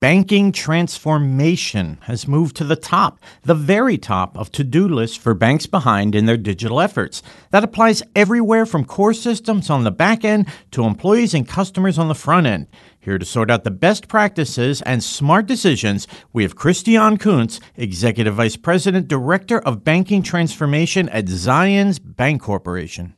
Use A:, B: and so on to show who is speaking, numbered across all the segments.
A: Banking transformation has moved to the top, the very top of to do lists for banks behind in their digital efforts. That applies everywhere from core systems on the back end to employees and customers on the front end. Here to sort out the best practices and smart decisions, we have Christian Kunz, Executive Vice President, Director of Banking Transformation at Zions Bank Corporation.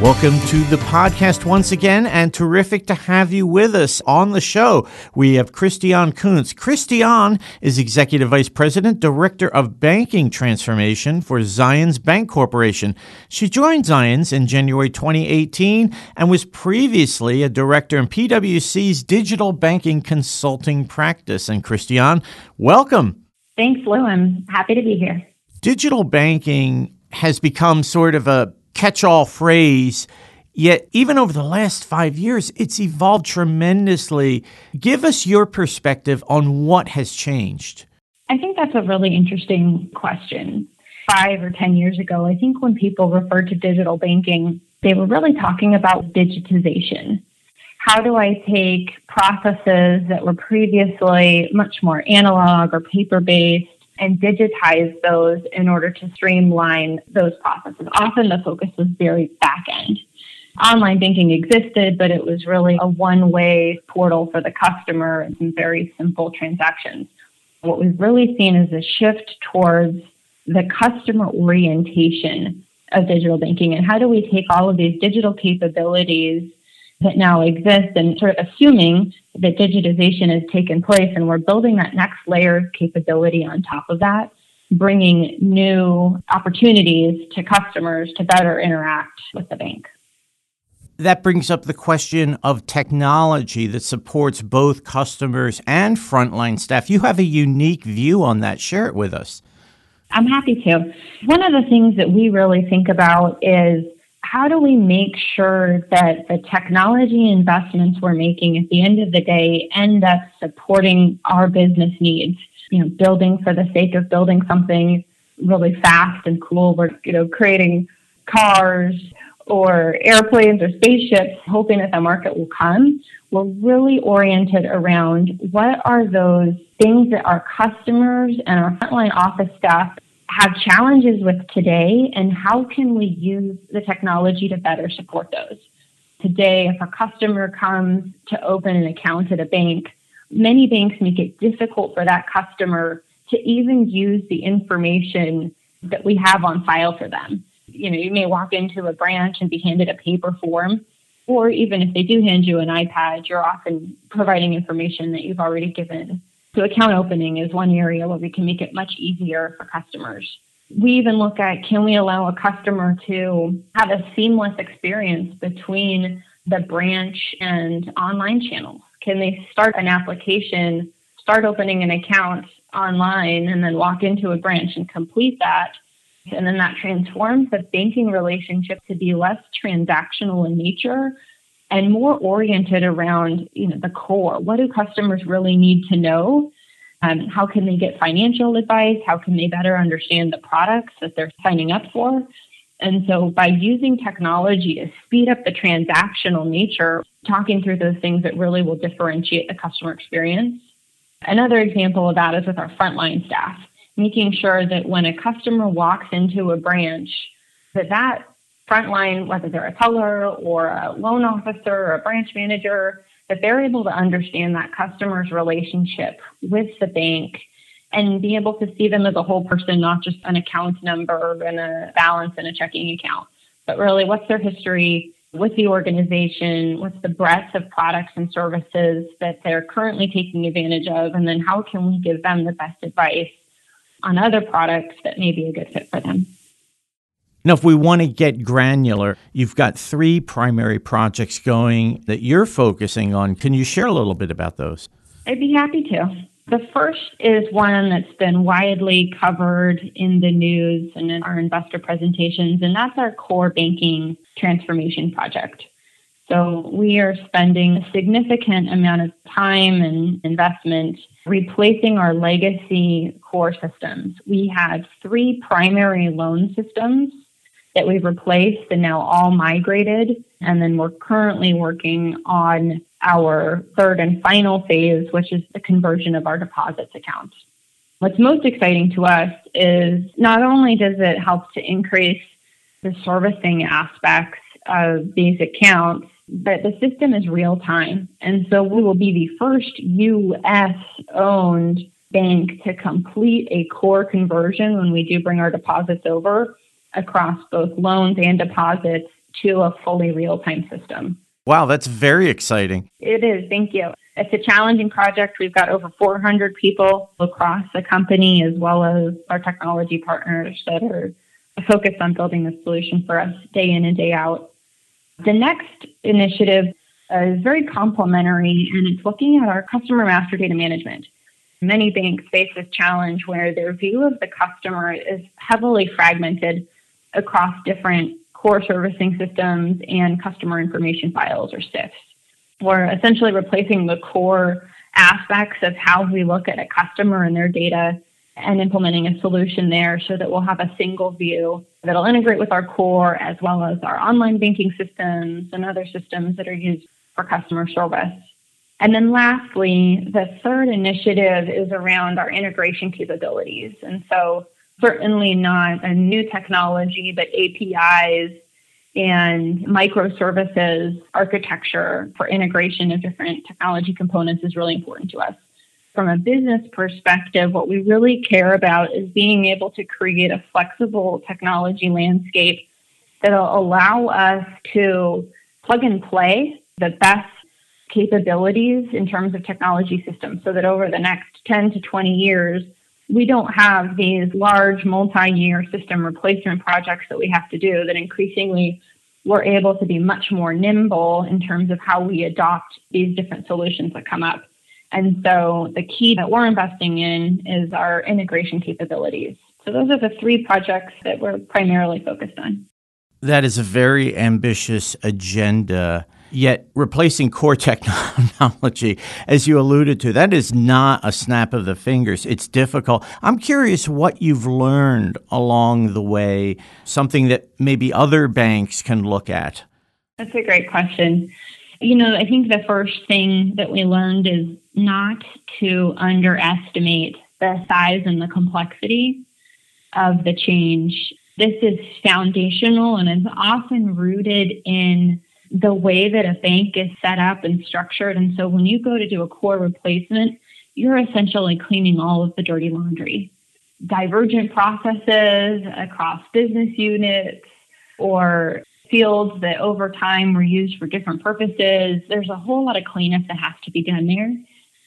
A: Welcome to the podcast once again, and terrific to have you with us on the show. We have Christian Kunz. Christian is Executive Vice President, Director of Banking Transformation for Zions Bank Corporation. She joined Zions in January 2018 and was previously a director in PwC's digital banking consulting practice. And Christian, welcome.
B: Thanks, Lou. I'm happy to be here.
A: Digital banking has become sort of a catch all phrase. Yet, even over the last five years, it's evolved tremendously. Give us your perspective on what has changed.
B: I think that's a really interesting question. Five or 10 years ago, I think when people referred to digital banking, they were really talking about digitization. How do I take processes that were previously much more analog or paper based and digitize those in order to streamline those processes. Often the focus was very back end. Online banking existed, but it was really a one way portal for the customer and very simple transactions. What we've really seen is a shift towards the customer orientation of digital banking and how do we take all of these digital capabilities that now exist and sort of assuming that digitization has taken place and we're building that next layer of capability on top of that, bringing new opportunities to customers to better interact with the bank.
A: That brings up the question of technology that supports both customers and frontline staff. You have a unique view on that. Share it with us.
B: I'm happy to. One of the things that we really think about is how do we make sure that the technology investments we're making at the end of the day end up supporting our business needs? You know, building for the sake of building something really fast and cool. We're, you know, creating cars or airplanes or spaceships, hoping that the market will come. We're really oriented around what are those things that our customers and our frontline office staff have challenges with today and how can we use the technology to better support those. Today, if a customer comes to open an account at a bank, many banks make it difficult for that customer to even use the information that we have on file for them. You know, you may walk into a branch and be handed a paper form, or even if they do hand you an iPad, you're often providing information that you've already given so account opening is one area where we can make it much easier for customers. We even look at can we allow a customer to have a seamless experience between the branch and online channels? Can they start an application, start opening an account online, and then walk into a branch and complete that? And then that transforms the banking relationship to be less transactional in nature and more oriented around you know the core. What do customers really need to know? Um, how can they get financial advice? How can they better understand the products that they're signing up for? And so, by using technology to speed up the transactional nature, talking through those things that really will differentiate the customer experience. Another example of that is with our frontline staff, making sure that when a customer walks into a branch, that that frontline, whether they're a teller or a loan officer or a branch manager, that they're able to understand that customer's relationship with the bank and be able to see them as a whole person, not just an account number and a balance in a checking account, but really what's their history with the organization, what's the breadth of products and services that they're currently taking advantage of, and then how can we give them the best advice on other products that may be a good fit for them.
A: Now, if we want to get granular, you've got three primary projects going that you're focusing on. Can you share a little bit about those?
B: I'd be happy to. The first is one that's been widely covered in the news and in our investor presentations, and that's our core banking transformation project. So we are spending a significant amount of time and investment replacing our legacy core systems. We had three primary loan systems that we've replaced and now all migrated. And then we're currently working on our third and final phase, which is the conversion of our deposits account. What's most exciting to us is not only does it help to increase the servicing aspects of these accounts, but the system is real time. And so we will be the first US owned bank to complete a core conversion when we do bring our deposits over across both loans and deposits to a fully real time system.
A: Wow, that's very exciting.
B: It is. Thank you. It's a challenging project. We've got over 400 people across the company, as well as our technology partners that are focused on building the solution for us day in and day out. The next initiative is very complementary, and it's looking at our customer master data management. Many banks face this challenge where their view of the customer is heavily fragmented across different core servicing systems and customer information files or CIFs. We're essentially replacing the core aspects of how we look at a customer and their data and implementing a solution there so that we'll have a single view that'll integrate with our core as well as our online banking systems and other systems that are used for customer service. And then lastly, the third initiative is around our integration capabilities. And so certainly not a new technology, but APIs and microservices architecture for integration of different technology components is really important to us. From a business perspective, what we really care about is being able to create a flexible technology landscape that'll allow us to plug and play the best capabilities in terms of technology systems so that over the next 10 to 20 years, we don't have these large multi-year system replacement projects that we have to do that increasingly we're able to be much more nimble in terms of how we adopt these different solutions that come up. And so the key that we're investing in is our integration capabilities. So those are the three projects that we're primarily focused on.
A: That is a very ambitious agenda. Yet replacing core technology, as you alluded to, that is not a snap of the fingers. It's difficult. I'm curious what you've learned along the way, something that maybe other banks can look at.
B: That's a great question. You know, I think the first thing that we learned is not to underestimate the size and the complexity of the change. This is foundational and is often rooted in the way that a bank is set up and structured. And so when you go to do a core replacement, you're essentially cleaning all of the dirty laundry. Divergent processes across business units or fields that over time were used for different purposes. There's a whole lot of cleanup that has to be done there.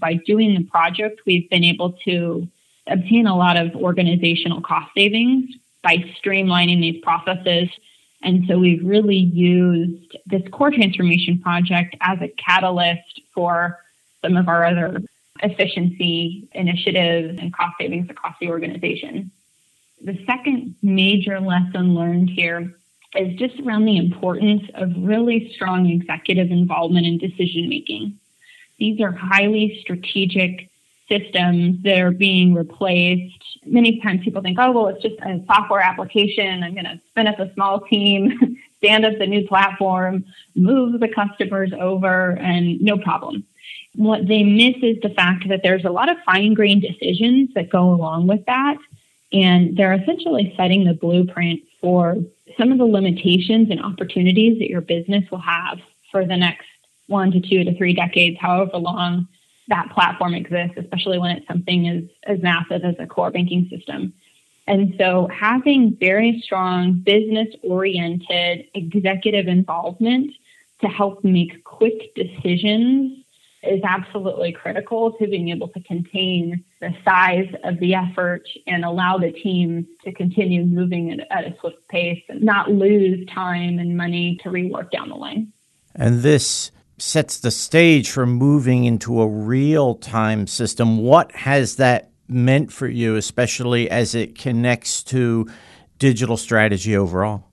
B: By doing the project, we've been able to obtain a lot of organizational cost savings by streamlining these processes and so we've really used this core transformation project as a catalyst for some of our other efficiency initiatives and cost savings across the organization. The second major lesson learned here is just around the importance of really strong executive involvement in decision making. These are highly strategic systems that are being replaced. Many times people think, oh, well, it's just a software application. I'm going to spin up a small team, stand up the new platform, move the customers over, and no problem. What they miss is the fact that there's a lot of fine grained decisions that go along with that. And they're essentially setting the blueprint for some of the limitations and opportunities that your business will have for the next one to two to three decades, however long that platform exists, especially when it's something as, as massive as a core banking system. And so having very strong business oriented executive involvement to help make quick decisions is absolutely critical to being able to contain the size of the effort and allow the team to continue moving at, at a swift pace and not lose time and money to rework down the line.
A: And this sets the stage for moving into a real time system. What has that meant for you, especially as it connects to digital strategy overall?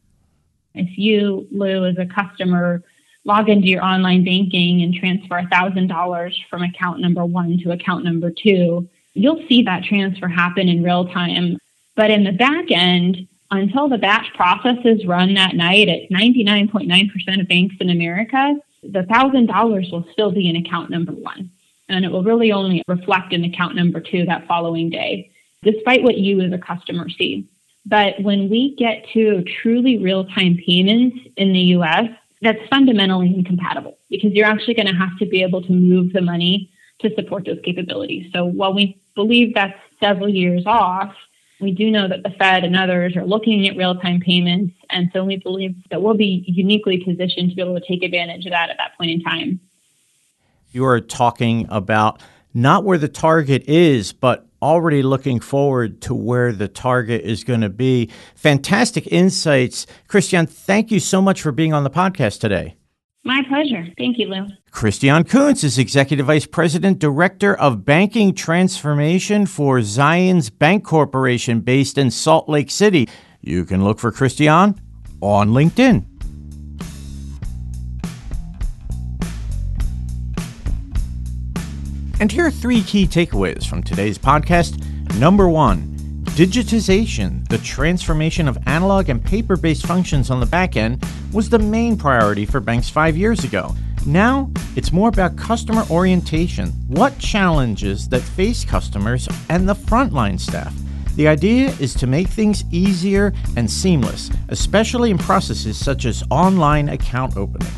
B: If you, Lou, as a customer, log into your online banking and transfer $1,000 from account number one to account number two, you'll see that transfer happen in real time. But in the back end, until the batch process is run that night at 99.9% of banks in America, the $1,000 will still be in account number one. And it will really only reflect in account number two that following day, despite what you as a customer see. But when we get to truly real time payments in the US, that's fundamentally incompatible because you're actually going to have to be able to move the money to support those capabilities. So while we believe that's several years off, we do know that the Fed and others are looking at real time payments. And so we believe that we'll be uniquely positioned to be able to take advantage of that at that point in time.
A: You are talking about not where the target is, but already looking forward to where the target is going to be. Fantastic insights. Christiane, thank you so much for being on the podcast today.
B: My pleasure. Thank you, Lou.
A: Christiane Kunz is Executive Vice President, Director of Banking Transformation for Zions Bank Corporation based in Salt Lake City. You can look for Christian on LinkedIn. And here are three key takeaways from today's podcast. Number one, digitization, the transformation of analog and paper based functions on the back end, was the main priority for banks five years ago. Now, it's more about customer orientation. What challenges that face customers and the frontline staff? The idea is to make things easier and seamless, especially in processes such as online account opening.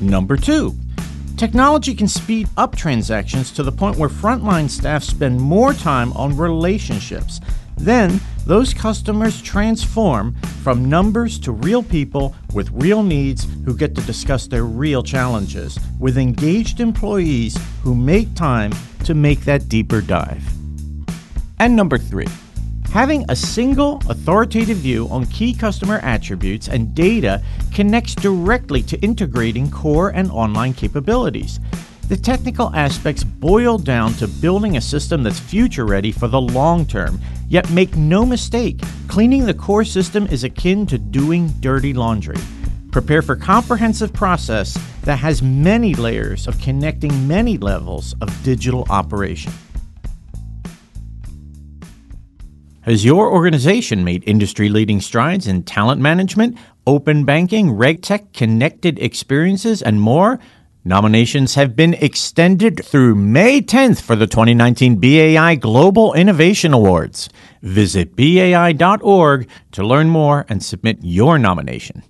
A: Number two, Technology can speed up transactions to the point where frontline staff spend more time on relationships. Then, those customers transform from numbers to real people with real needs who get to discuss their real challenges with engaged employees who make time to make that deeper dive. And number three, Having a single authoritative view on key customer attributes and data connects directly to integrating core and online capabilities. The technical aspects boil down to building a system that's future ready for the long term. Yet make no mistake, cleaning the core system is akin to doing dirty laundry. Prepare for comprehensive process that has many layers of connecting many levels of digital operation. Has your organization made industry leading strides in talent management, open banking, RegTech, connected experiences, and more? Nominations have been extended through May 10th for the 2019 BAI Global Innovation Awards. Visit BAI.org to learn more and submit your nomination.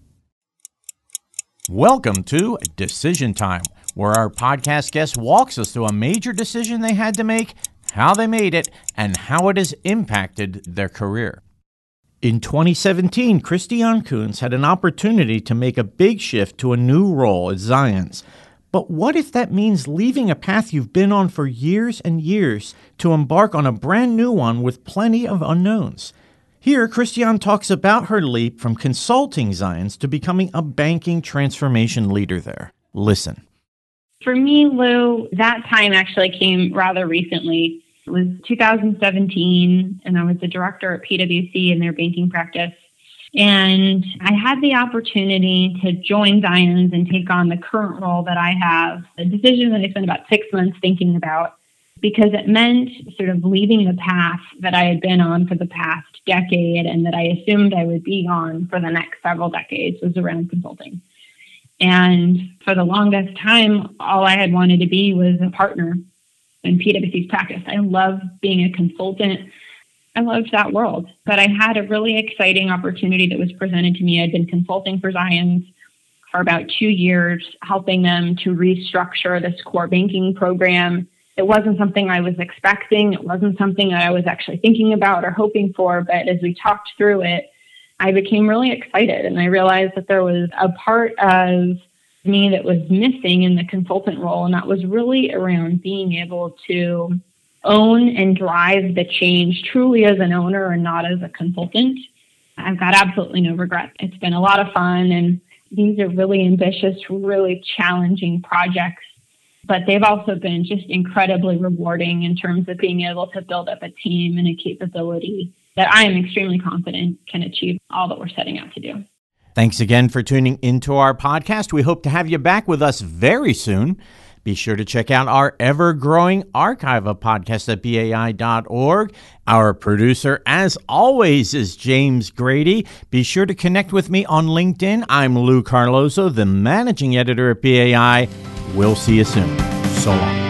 A: Welcome to Decision Time, where our podcast guest walks us through a major decision they had to make how they made it, and how it has impacted their career. In 2017, Christiane Kunz had an opportunity to make a big shift to a new role at Zions. But what if that means leaving a path you've been on for years and years to embark on a brand new one with plenty of unknowns? Here, Christiane talks about her leap from consulting Zions to becoming a banking transformation leader there. Listen.
B: For me, Lou, that time actually came rather recently. It was 2017, and I was the director at PwC in their banking practice. And I had the opportunity to join Zions and take on the current role that I have, a decision that I spent about six months thinking about because it meant sort of leaving the path that I had been on for the past decade and that I assumed I would be on for the next several decades was around consulting. And for the longest time, all I had wanted to be was a partner in PwC's practice. I love being a consultant. I loved that world. But I had a really exciting opportunity that was presented to me. I'd been consulting for Zions for about two years, helping them to restructure this core banking program. It wasn't something I was expecting. It wasn't something that I was actually thinking about or hoping for. But as we talked through it, I became really excited and I realized that there was a part of me that was missing in the consultant role, and that was really around being able to own and drive the change truly as an owner and not as a consultant. I've got absolutely no regret. It's been a lot of fun and these are really ambitious, really challenging projects, but they've also been just incredibly rewarding in terms of being able to build up a team and a capability that I am extremely confident can achieve all that we're setting out to do.
A: Thanks again for tuning into our podcast. We hope to have you back with us very soon. Be sure to check out our ever growing archive of podcasts at BAI.org. Our producer, as always, is James Grady. Be sure to connect with me on LinkedIn. I'm Lou Carlozo, the managing editor at BAI. We'll see you soon. So long.